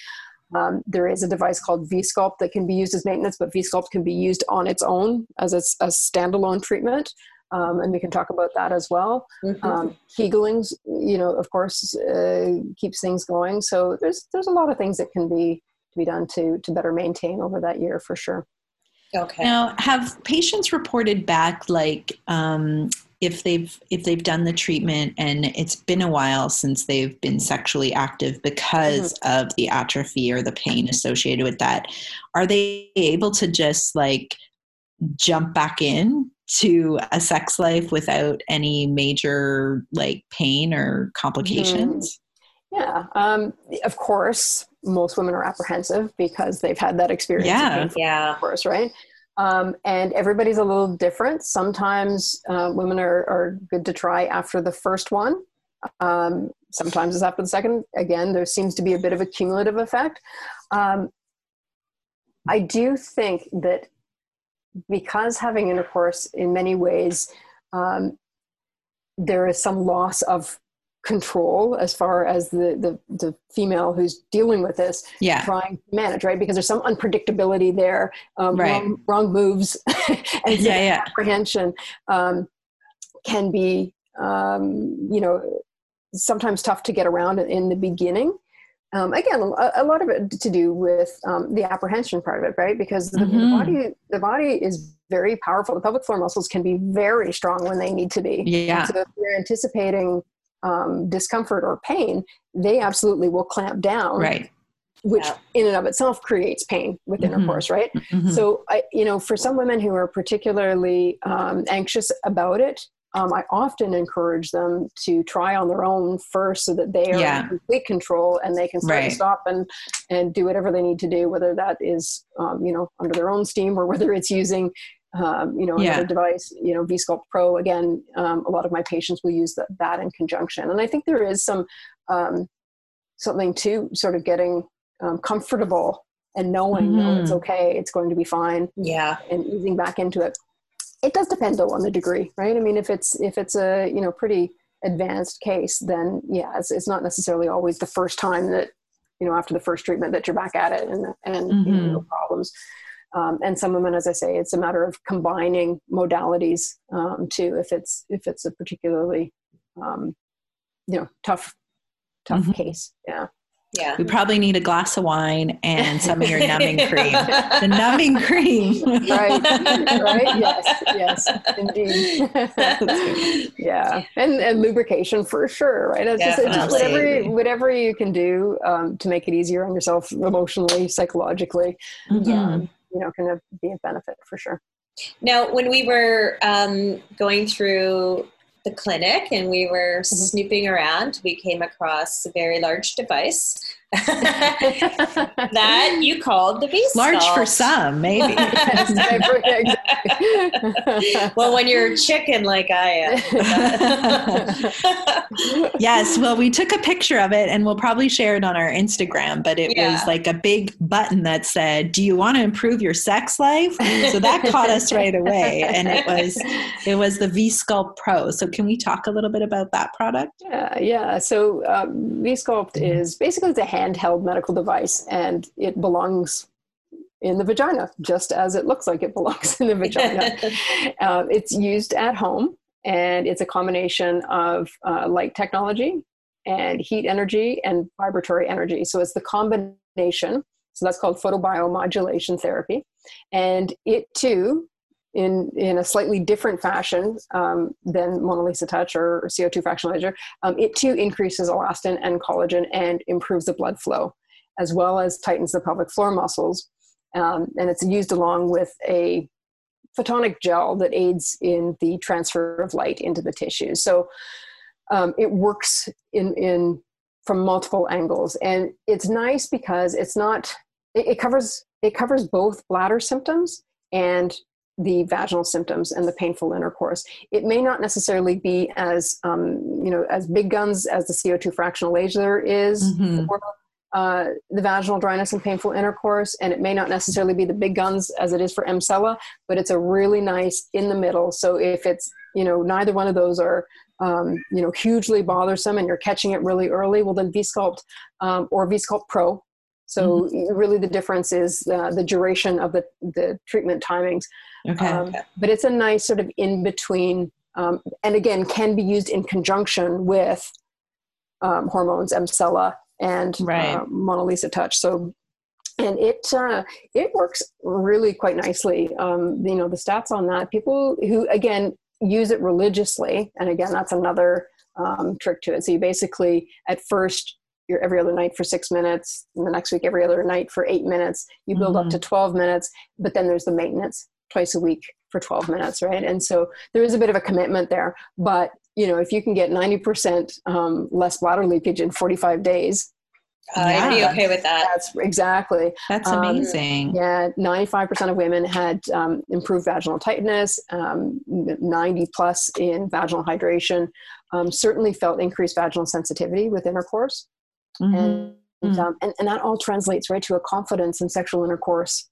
Um, there is a device called V-Sculpt that can be used as maintenance, but V-Sculpt can be used on its own as a, a standalone treatment. Um, and we can talk about that as well. Mhm. Um, Kegeling's, you know, of course, uh, keeps things going. So there's there's a lot of things that can be to be done to to better maintain over that year for sure. okay. Now, have patients reported back like um, if they've if they've done the treatment and it's been a while since they've been sexually active because of the atrophy or the pain associated with that? Are they able to just like jump back in to a sex life without any major like pain or complications? Yeah, um, of course, most women are apprehensive because they've had that experience. of Yeah. Yeah. of course, right? Um, and everybody's a little different. Sometimes uh, women are, are good to try after the first one. Um, sometimes it's after the second. Again, there seems to be a bit of a cumulative effect. Um, I do think that because having intercourse in many ways, um, there is some loss of control as far as the, the, the female who's dealing with this Yeah. trying to manage, right? Because there's some unpredictability there, um, Right. wrong, wrong moves, and Yeah, yeah. apprehension um, can be, um, you know, sometimes tough to get around in the beginning. Um, again, a, a lot of it to do with um, the apprehension part of it, right? Because the, the Mhm. body, the body is very powerful. The pelvic floor muscles can be very strong when they need to be. Yeah. So if you're anticipating um, discomfort or pain, they absolutely will clamp down, Right. which Yeah. in and of itself creates pain with Mhm. intercourse, right? Mhm. So, I, you know, for some women who are particularly um, anxious about it, um, I often encourage them to try on their own first, so that they are Yeah. in complete control and they can start Right. and stop and and do whatever they need to do, whether that is, um, you know, under their own steam or whether it's using, um, you know, another Yeah. device. You know, VSculpt Pro. Again, um, a lot of my patients will use that that in conjunction, and I think there is some um, something to sort of getting um, comfortable and knowing, no, it's Mhm. okay, it's going to be fine Yeah. and easing back into it. It does depend though on the degree, right? I mean, if it's if it's a you know pretty advanced case, then yeah, it's, it's not necessarily always the first time that you know after the first treatment that you're back at it and and you know, no problems. Um, and some women, as I say, it's a matter of combining modalities um, too. If it's if it's a particularly um, you know tough tough Mhm. case, yeah. Yeah. We probably need a glass of wine and some of your numbing cream. The numbing cream. right. Right? Yes. Yes. Indeed. Yeah. And and lubrication for sure right? It's just, it's just whatever whatever you can do um, to make it easier on yourself emotionally psychologically Mhm. um, you know can be a benefit for sure. Now, when we were um, going through the clinic and we were mm-hmm. snooping around, we came across a very large device that you called the beast. Large for some, maybe. well, when you're a chicken like I am. yes. Well, we took a picture of it and we'll probably share it on our Instagram. But it Yeah. was like a big button that said, Do you want to improve your sex life? So that caught us right away. And it was it was the V Sculpt Pro. So can we talk a little bit about that product? Yeah, yeah. So um, VSculpt is basically it's a handheld medical device, and it belongs in the vagina, just as it looks like it belongs in the vagina. uh, it's used at home, and it's a combination of uh, light technology and heat energy and vibratory energy. So it's the combination. So that's called photobiomodulation therapy, and it too in in a slightly different fashion um, than Mona Lisa Touch or CO2 fractional laser, um, it too increases elastin and collagen and improves the blood flow, as well as tightens the pelvic floor muscles. Um, and it's used along with a photonic gel that aids in the transfer of light into the tissues. So um, it works in in from multiple angles, and it's nice because it's not it, it covers it covers both bladder symptoms and the vaginal symptoms and the painful intercourse. It may not necessarily be as um, you know as big guns as the CO2 fractional laser is mm-hmm. for uh, the vaginal dryness and painful intercourse, and it may not necessarily be the big guns as it is for Emsella, but it's a really nice in the middle. So if it's you know neither one of those are um, you know hugely bothersome and you're catching it really early, well then VSculpt um, or VSculpt Pro so mm-hmm. really, the difference is uh, the duration of the the treatment timings. Okay. Um, but it's a nice sort of in between, um, and again, can be used in conjunction with um, hormones, Emsella, and right. uh, Mona Lisa Touch. So, and it uh, it works really quite nicely. Um, you know, the stats on that. People who again use it religiously, and again, that's another um, trick to it. So you basically at first you're every other night for six minutes and the next week every other night for eight minutes you build mm-hmm. up to mm-hmm. 12 minutes but then there's the maintenance twice a week for 12 minutes right and so there is a bit of a commitment there but you know if you can get 90% um, less bladder leakage in 45 days uh, yeah, I'd be okay with that. That's exactly. That's um, amazing. Um, yeah, 95% of women had um, improved vaginal tightness, um, 90 plus in vaginal hydration, um, certainly felt increased vaginal sensitivity with intercourse. Mm-hmm. And, mm-hmm. um, and, and that all translates right to a confidence in sexual intercourse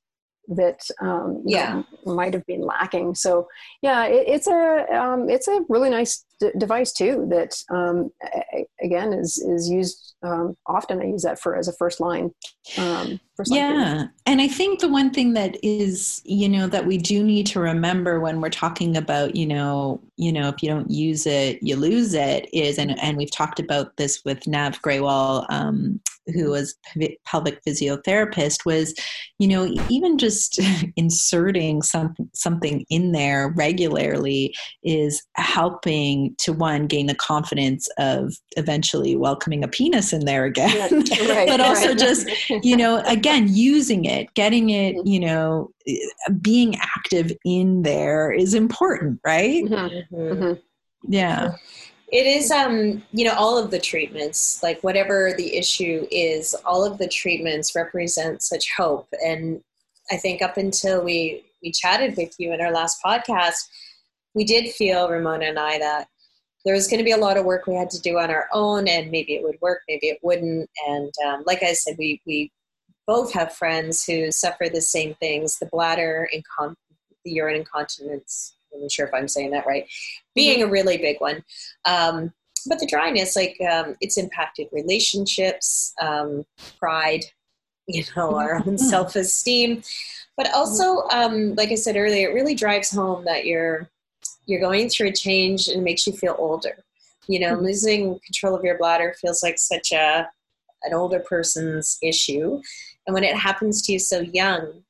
that um, yeah know, might have been lacking. So yeah, it, it's a um, it's a really nice d- device too. That um, a- again is is used um, often. I use that for as a first line. Um, first yeah, and I think the one thing that is you know that we do need to remember when we're talking about you know you know if you don't use it you lose it is and and we've talked about this with Nav Grewal um, who was pelvic physiotherapist was you know even just inserting some something in there regularly is helping to one gain the confidence of eventually welcoming a penis in there again right, but also right. just you know again using it getting it mm-hmm. you know being active in there is important right mm-hmm. Mm-hmm. yeah it is um you know all of the treatments like whatever the issue is all of the treatments represent such hope and i think up until we we chatted with you in our last podcast we did feel ramona and i that there was going to be a lot of work we had to do on our own and maybe it would work maybe it wouldn't and um, like i said we we both have friends who suffer the same things the bladder and the urine incontinence I'm not sure if I'm saying that right, being mm-hmm. a really big one. Um, but the dryness, like um, it's impacted relationships, um, pride, you know, our own mm-hmm. self esteem. But also, um, like I said earlier, it really drives home that you're you're going through a change and makes you feel older. You know, mm-hmm. losing control of your bladder feels like such a an older person's issue, and when it happens to you so young,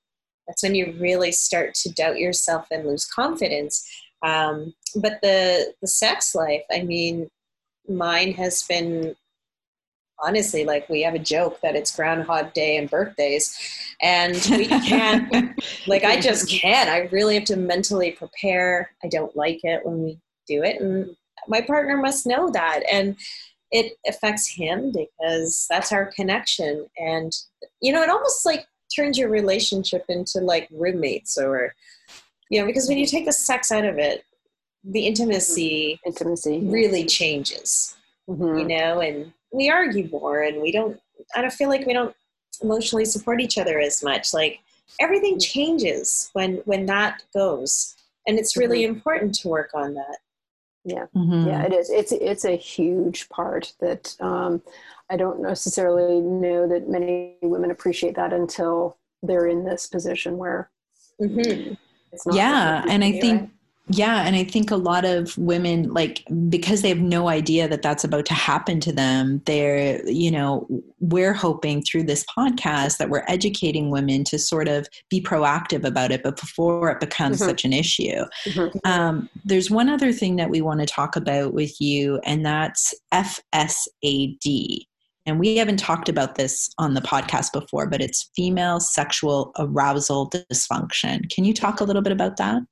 that's when you really start to doubt yourself and lose confidence. Um, but the the sex life, I mean, mine has been honestly like we have a joke that it's groundhog day and birthdays and we can't like i just can't. I really have to mentally prepare. I don't like it when we do it and my partner must know that and it affects him because that's our connection and you know it almost like turns your relationship into like roommates or you know because when you take the sex out of it the intimacy intimacy really changes mm-hmm. you know and we argue more and we don't i don't feel like we don't emotionally support each other as much like everything mm-hmm. changes when when that goes and it's really mm-hmm. important to work on that yeah mm-hmm. yeah it is it's it's a huge part that um I don't necessarily know that many women appreciate that until they're in this position where mm-hmm. yeah, and I think. Yeah, and I think a lot of women, like, because they have no idea that that's about to happen to them, they're, you know, we're hoping through this podcast that we're educating women to sort of be proactive about it, but before it becomes mm-hmm. such an issue. Mm-hmm. Um, there's one other thing that we want to talk about with you, and that's FSAD and we haven't talked about this on the podcast before, but it's female sexual arousal dysfunction. Can you talk a little bit about that?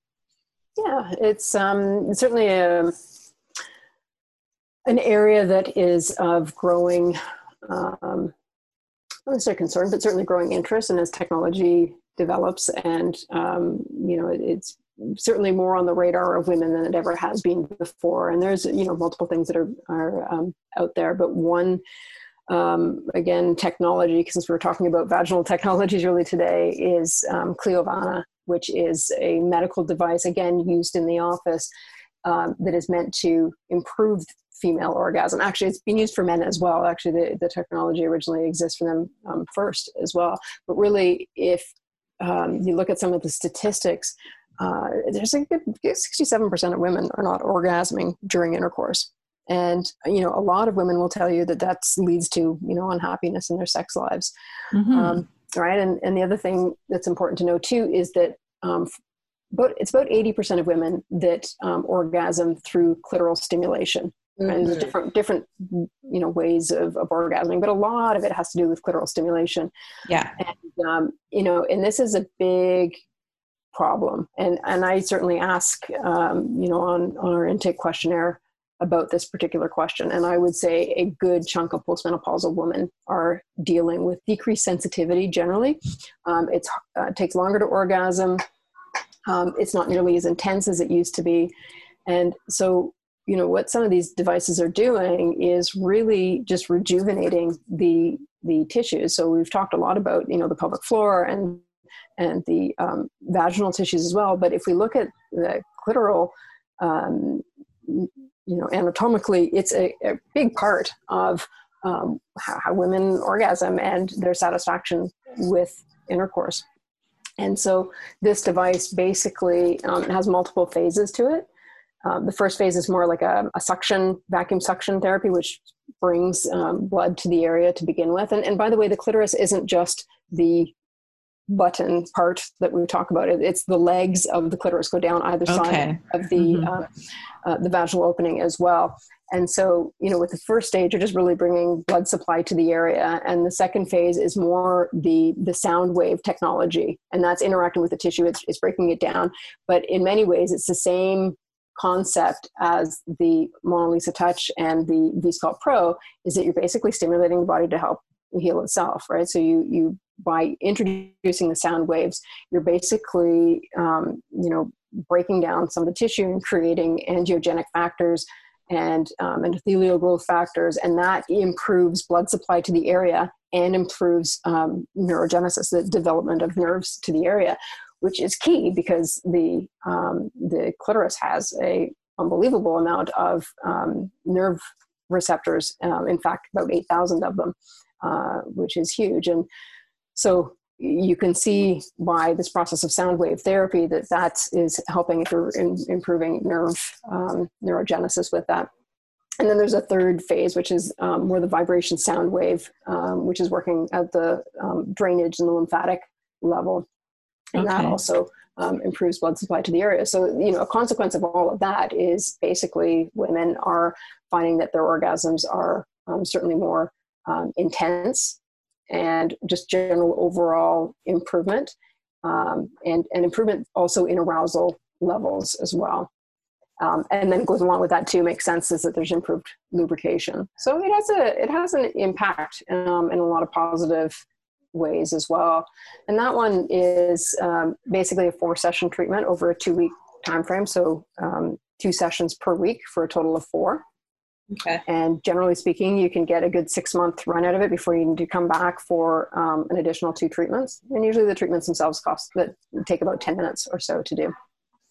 Yeah, it's um, certainly a, an area that is of growing, um, not say concern, but certainly growing interest. And as technology develops and, um, you know, it's certainly more on the radar of women than it ever has been before. And there's you know multiple things that are are um, out there, but one. Um, again, technology, since we're talking about vaginal technologies really today, is um, Cliovana, which is a medical device, again, used in the office um, that is meant to improve female orgasm. Actually, it's been used for men as well. Actually, the, the technology originally exists for them um, first as well. But really, if um, you look at some of the statistics, uh, there's a good 67% of women are not orgasming during intercourse. And you know, a lot of women will tell you that that leads to you know unhappiness in their sex lives, mm-hmm. Right? And and the other thing that's important to know too is that um, but it's about 80% of women that um, orgasm through clitoral stimulation mm-hmm. and there's different different you know ways of, of orgasming but a lot of it has to do with clitoral stimulation yeah and um, you know and this is a big problem and and i certainly ask um, you know on on our intake questionnaire about this particular question. And i would say a good chunk of postmenopausal women are dealing with decreased sensitivity generally. Um, it uh, takes longer to orgasm. Um, it's not nearly as intense as it used to be. And so you know what some of these devices are doing is really just rejuvenating the the tissues. So we've talked a lot about you know the pelvic floor and and the um, vaginal tissues as well. But if we look at the clitoral um, you know anatomically it's a, a big part of um, how, how women orgasm and their satisfaction with intercourse and so this device basically um, has multiple phases to it um, the first phase is more like a, a, suction, vacuum suction therapy, which brings um, blood to the area to begin with. And, and by the way, the clitoris isn't just the button part that we talk about. It, it's the legs of the clitoris go down either okay. side of the mm-hmm. uh, uh, the vaginal opening as well. And so, you know, with the first stage, you're just really bringing blood supply to the area, and the second phase is more the the sound wave technology, and that's interacting with the tissue. It's, it's breaking it down, but in many ways, it's the same concept as the Mona Lisa Touch and the V-Sculpt Pro is that you're basically stimulating the body to help heal itself, right? So you you by introducing the sound waves, you're basically um, you know breaking down some of the tissue and creating angiogenic factors and um, endothelial growth factors, and that improves blood supply to the area and improves um, neurogenesis, the development of nerves to the area, which is key because the um, the clitoris has a unbelievable amount of um, nerve receptors. Um, in fact, about eight thousand of them, uh, which is huge. And so you can see by this process of sound wave therapy that that is helping in improving nerve um, neurogenesis with that. And then there's a third phase, which is um, more the vibration sound wave, um, which is working at the um, drainage and the lymphatic level and okay. that also um, improves blood supply to the area. So, you know, a consequence of all of that is basically women are finding that their orgasms are um, certainly more um, intense and just general overall improvement um, and, and improvement also in arousal levels as well. Um, and then goes along with that too makes sense is that there's improved lubrication so it has a it has an impact um, in a lot of positive ways as well. And that one is um, basically a four session treatment over a two week time frame. So um, two sessions per week for a total of four. Okay. And generally speaking, you can get a good six month run out of it before you need to come back for um, an additional two treatments. And usually the treatments themselves cost that take about 10 minutes or so to do.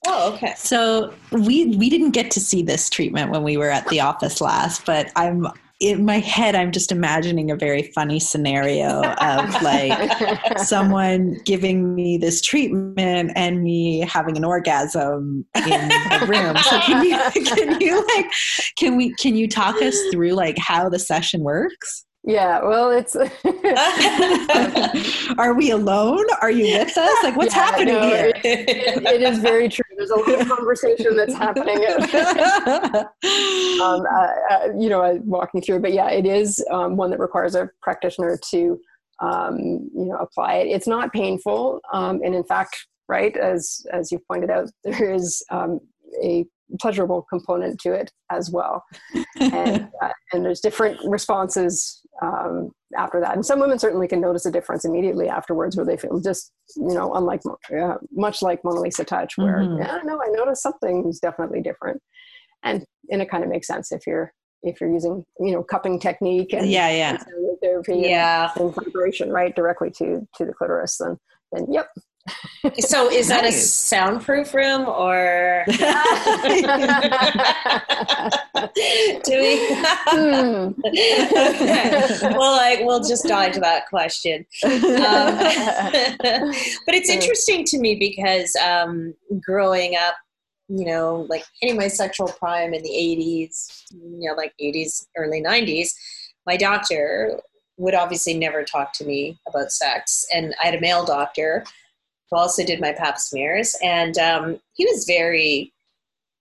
Oh, okay. So we we didn't get to see this treatment when we were at the office last, but I'm in my head i'm just imagining a very funny scenario of like someone giving me this treatment and me having an orgasm in the room so can you can you like can we can you talk us through like how the session works yeah, well, it's. Are we alone? Are you with us? Like, what's yeah, happening no, here? It, it, it is very true. There's a of conversation that's happening. um, uh, uh, you know, walking through, but yeah, it is um, one that requires a practitioner to, um, you know, apply it. It's not painful, um, and in fact, right as as you pointed out, there is um, a pleasurable component to it as well and uh, and there's different responses um, after that. And some women certainly can notice a difference immediately afterwards, where they feel just you know unlike uh, much like Mona Lisa touch, where mm-hmm. yeah, no, I noticed something's definitely different, and and it kind of makes sense if you're if you're using you know cupping technique and yeah yeah and therapy yeah and, and vibration right directly to to the clitoris then then yep so is that a soundproof room or? Do we? Hmm. well like we'll just dive to that question. Um, but it's interesting to me because um, growing up you know like in my sexual prime in the 80s you know like 80s early 90s my doctor would obviously never talk to me about sex. And i had a male doctor who also did my pap smears, and um, he was very,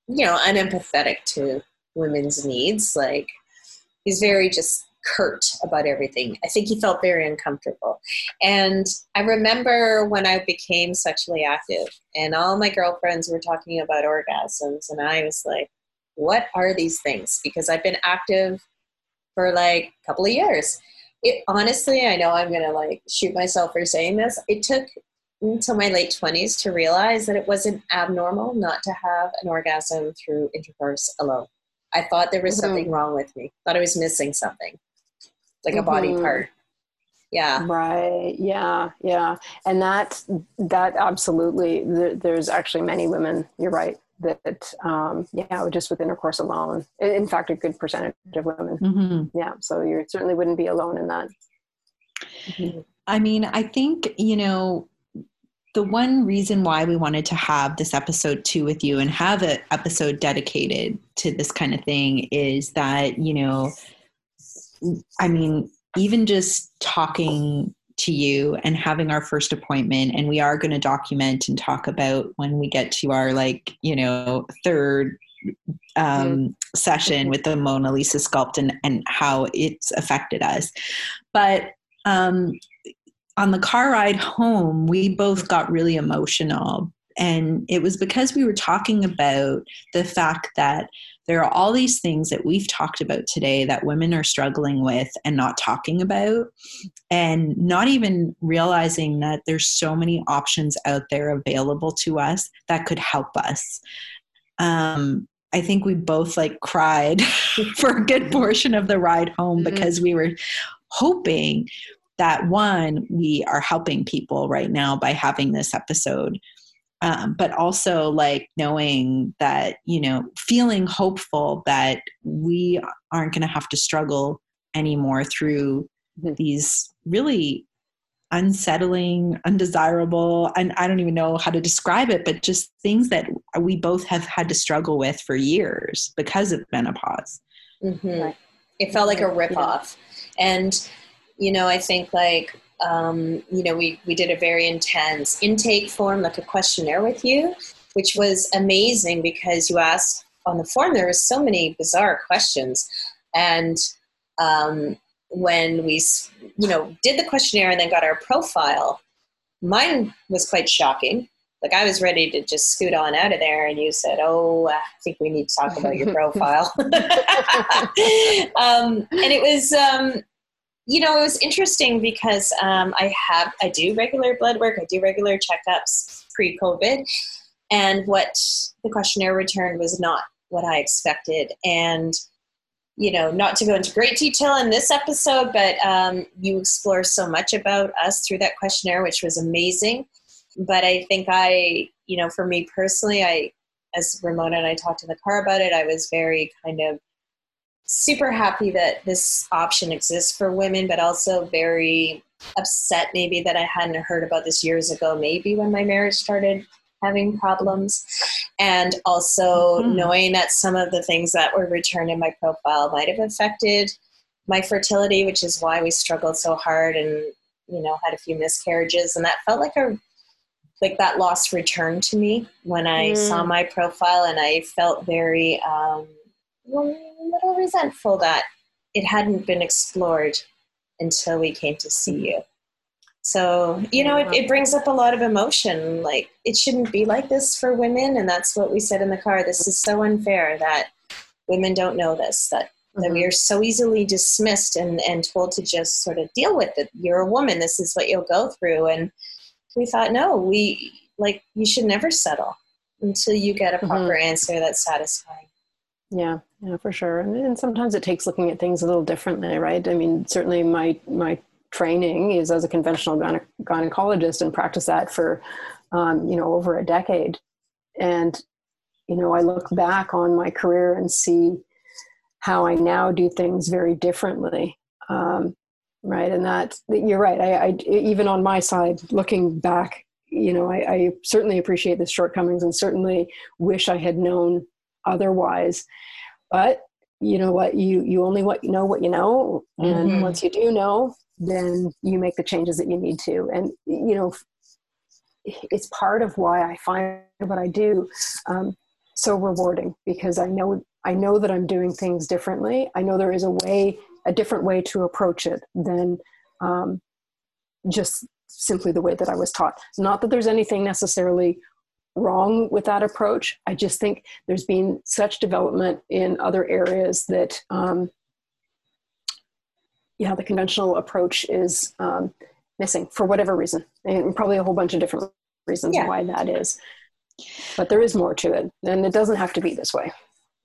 you know, unempathetic to women's needs. Like he's very just curt about everything. I think he felt very uncomfortable. And I remember when I became sexually active, and all my girlfriends were talking about orgasms, and I was like, "What are these things?" Because I've been active for like a couple of years. It honestly, I know I'm gonna like shoot myself for saying this. It took until my late 20s to realize that it wasn't abnormal not to have an orgasm through intercourse alone. I thought there was mm-hmm. something wrong with me. Thought I was missing something, like mm-hmm. a body mm-hmm. part. Yeah. Right. Yeah. Yeah. And that that absolutely. There's actually many women. You're right. That um, yeah, just with intercourse alone. In fact, a good percentage of women. Mm-hmm. Yeah. So you certainly wouldn't be alone in that. Mm-hmm. I mean, I think you know the one reason why we wanted to have this episode too with you and have an episode dedicated to this kind of thing is that, you know, I mean, even just talking to you and having our first appointment and we are going to document and talk about when we get to our like you know third um, mm-hmm. session with the mona lisa sculpt and, and how it's affected us but um, on the car ride home, we both got really emotional. And it was because we were talking about the fact that there are all these things that we've talked about today that women are struggling with and not talking about, and not even realizing that there's so many options out there available to us that could help us. Um, I think we both like cried for a good portion of the ride home mm-hmm. because we were hoping that one, we are helping people right now by having this episode. Um, but also like knowing that, you know, feeling hopeful that we aren't going to have to struggle anymore through mm-hmm. these really unsettling, undesirable, and I don't even know how to describe it, but just things that we both have had to struggle with for years because of menopause. Mm-hmm. It felt like a ripoff. Yeah. And you know, I think like, um, you know, we, we did a very intense intake form, like a questionnaire with you, which was amazing because you asked on the form, there was so many bizarre questions. And um, when we, you know, did the questionnaire and then got our profile, mine was quite shocking. Like I was ready to just scoot on out of there, and you said, "Oh, I think we need to talk about your profile." um, and it was um, you know, it was interesting because um, I have, I do regular blood work, I do regular checkups pre COVID, and what the questionnaire returned was not what I expected. And, you know, not to go into great detail in this episode, but um, you explore so much about us through that questionnaire, which was amazing. But I think I, you know, for me personally, I, as Ramona and I talked in the car about it, I was very kind of super happy that this option exists for women, but also very upset maybe that I hadn't heard about this years ago, maybe when my marriage started having problems. And also mm-hmm. knowing that some of the things that were returned in my profile might have affected my fertility, which is why we struggled so hard and, you know, had a few miscarriages. And that felt like a like that loss returned to me when I mm. saw my profile and I felt very um, a little resentful that it hadn't been explored until we came to see you. So, you know, it, it, brings up a lot of emotion. Like, it shouldn't be like this for women. And that's what we said in the car. This is so unfair that women don't know this, that mm-hmm. that we mm-hmm. are so easily dismissed and, and told to just sort of deal with it. You're a woman, this is what you'll go through. And we thought, no, we like you should never settle until you get a proper mm-hmm. answer that's satisfying. Yeah, yeah, for sure. And, and sometimes it takes looking at things a little differently, right? I mean, certainly my my training is as a conventional gyne- gynecologist and practice that for um, you know over a decade. And you know, I look back on my career and see how I now do things very differently. Um, right, and that you're right. I, I even on my side, looking back, you know, I, I certainly appreciate the shortcomings and certainly wish I had known otherwise. But you know what? You you only what you know what you know. And mm-hmm. once you do know then you make the changes that you need to. And you know it's part of why i find what i do um, so rewarding because i know i know that i'm doing things differently. I know there is a way a different way to approach it than um, just simply the way that i was taught. Not that there's anything necessarily wrong with that approach. I just think there's been such development in other areas that, um, yeah, the conventional approach is um, missing for whatever reason, and probably a whole bunch of different reasons yeah. why that is. But there is more to it, and it doesn't have to be this way.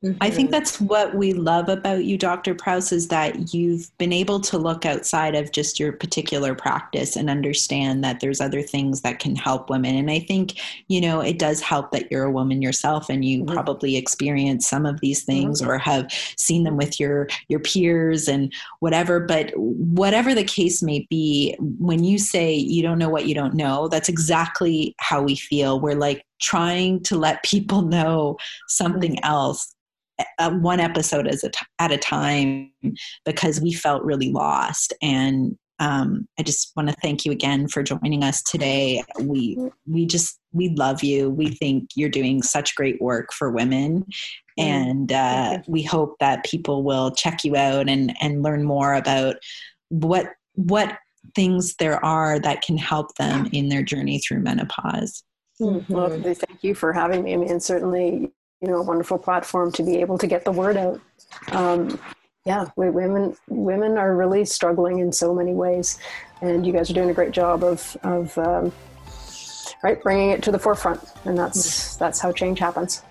Mm-hmm. I think that's what we love about you, Dr. Prouse, is that you've been able to look outside of just your particular practice and understand that there's other things that can help women. And I think, you know, it does help that you're a woman yourself and you mm-hmm. probably experience some of these things mm-hmm. or have seen them with your your peers and whatever. But whatever the case may be, when you say you don't know what you don't know, that's exactly how we feel. We're like trying to let people know something mm-hmm. else uh, one episode as a t- at a time because we felt really lost and um, I just want to thank you again for joining us today. We we just we love you. We think you're doing such great work for women, and uh, we hope that people will check you out and and learn more about what what things there are that can help them in their journey through menopause. Mm-hmm. Well, thank you for having me. I mean, certainly you know a wonderful platform to be able to get the word out. Um, yeah we, women women are really struggling in so many ways and you guys are doing a great job of of um, right bringing it to the forefront and that's that's how change happens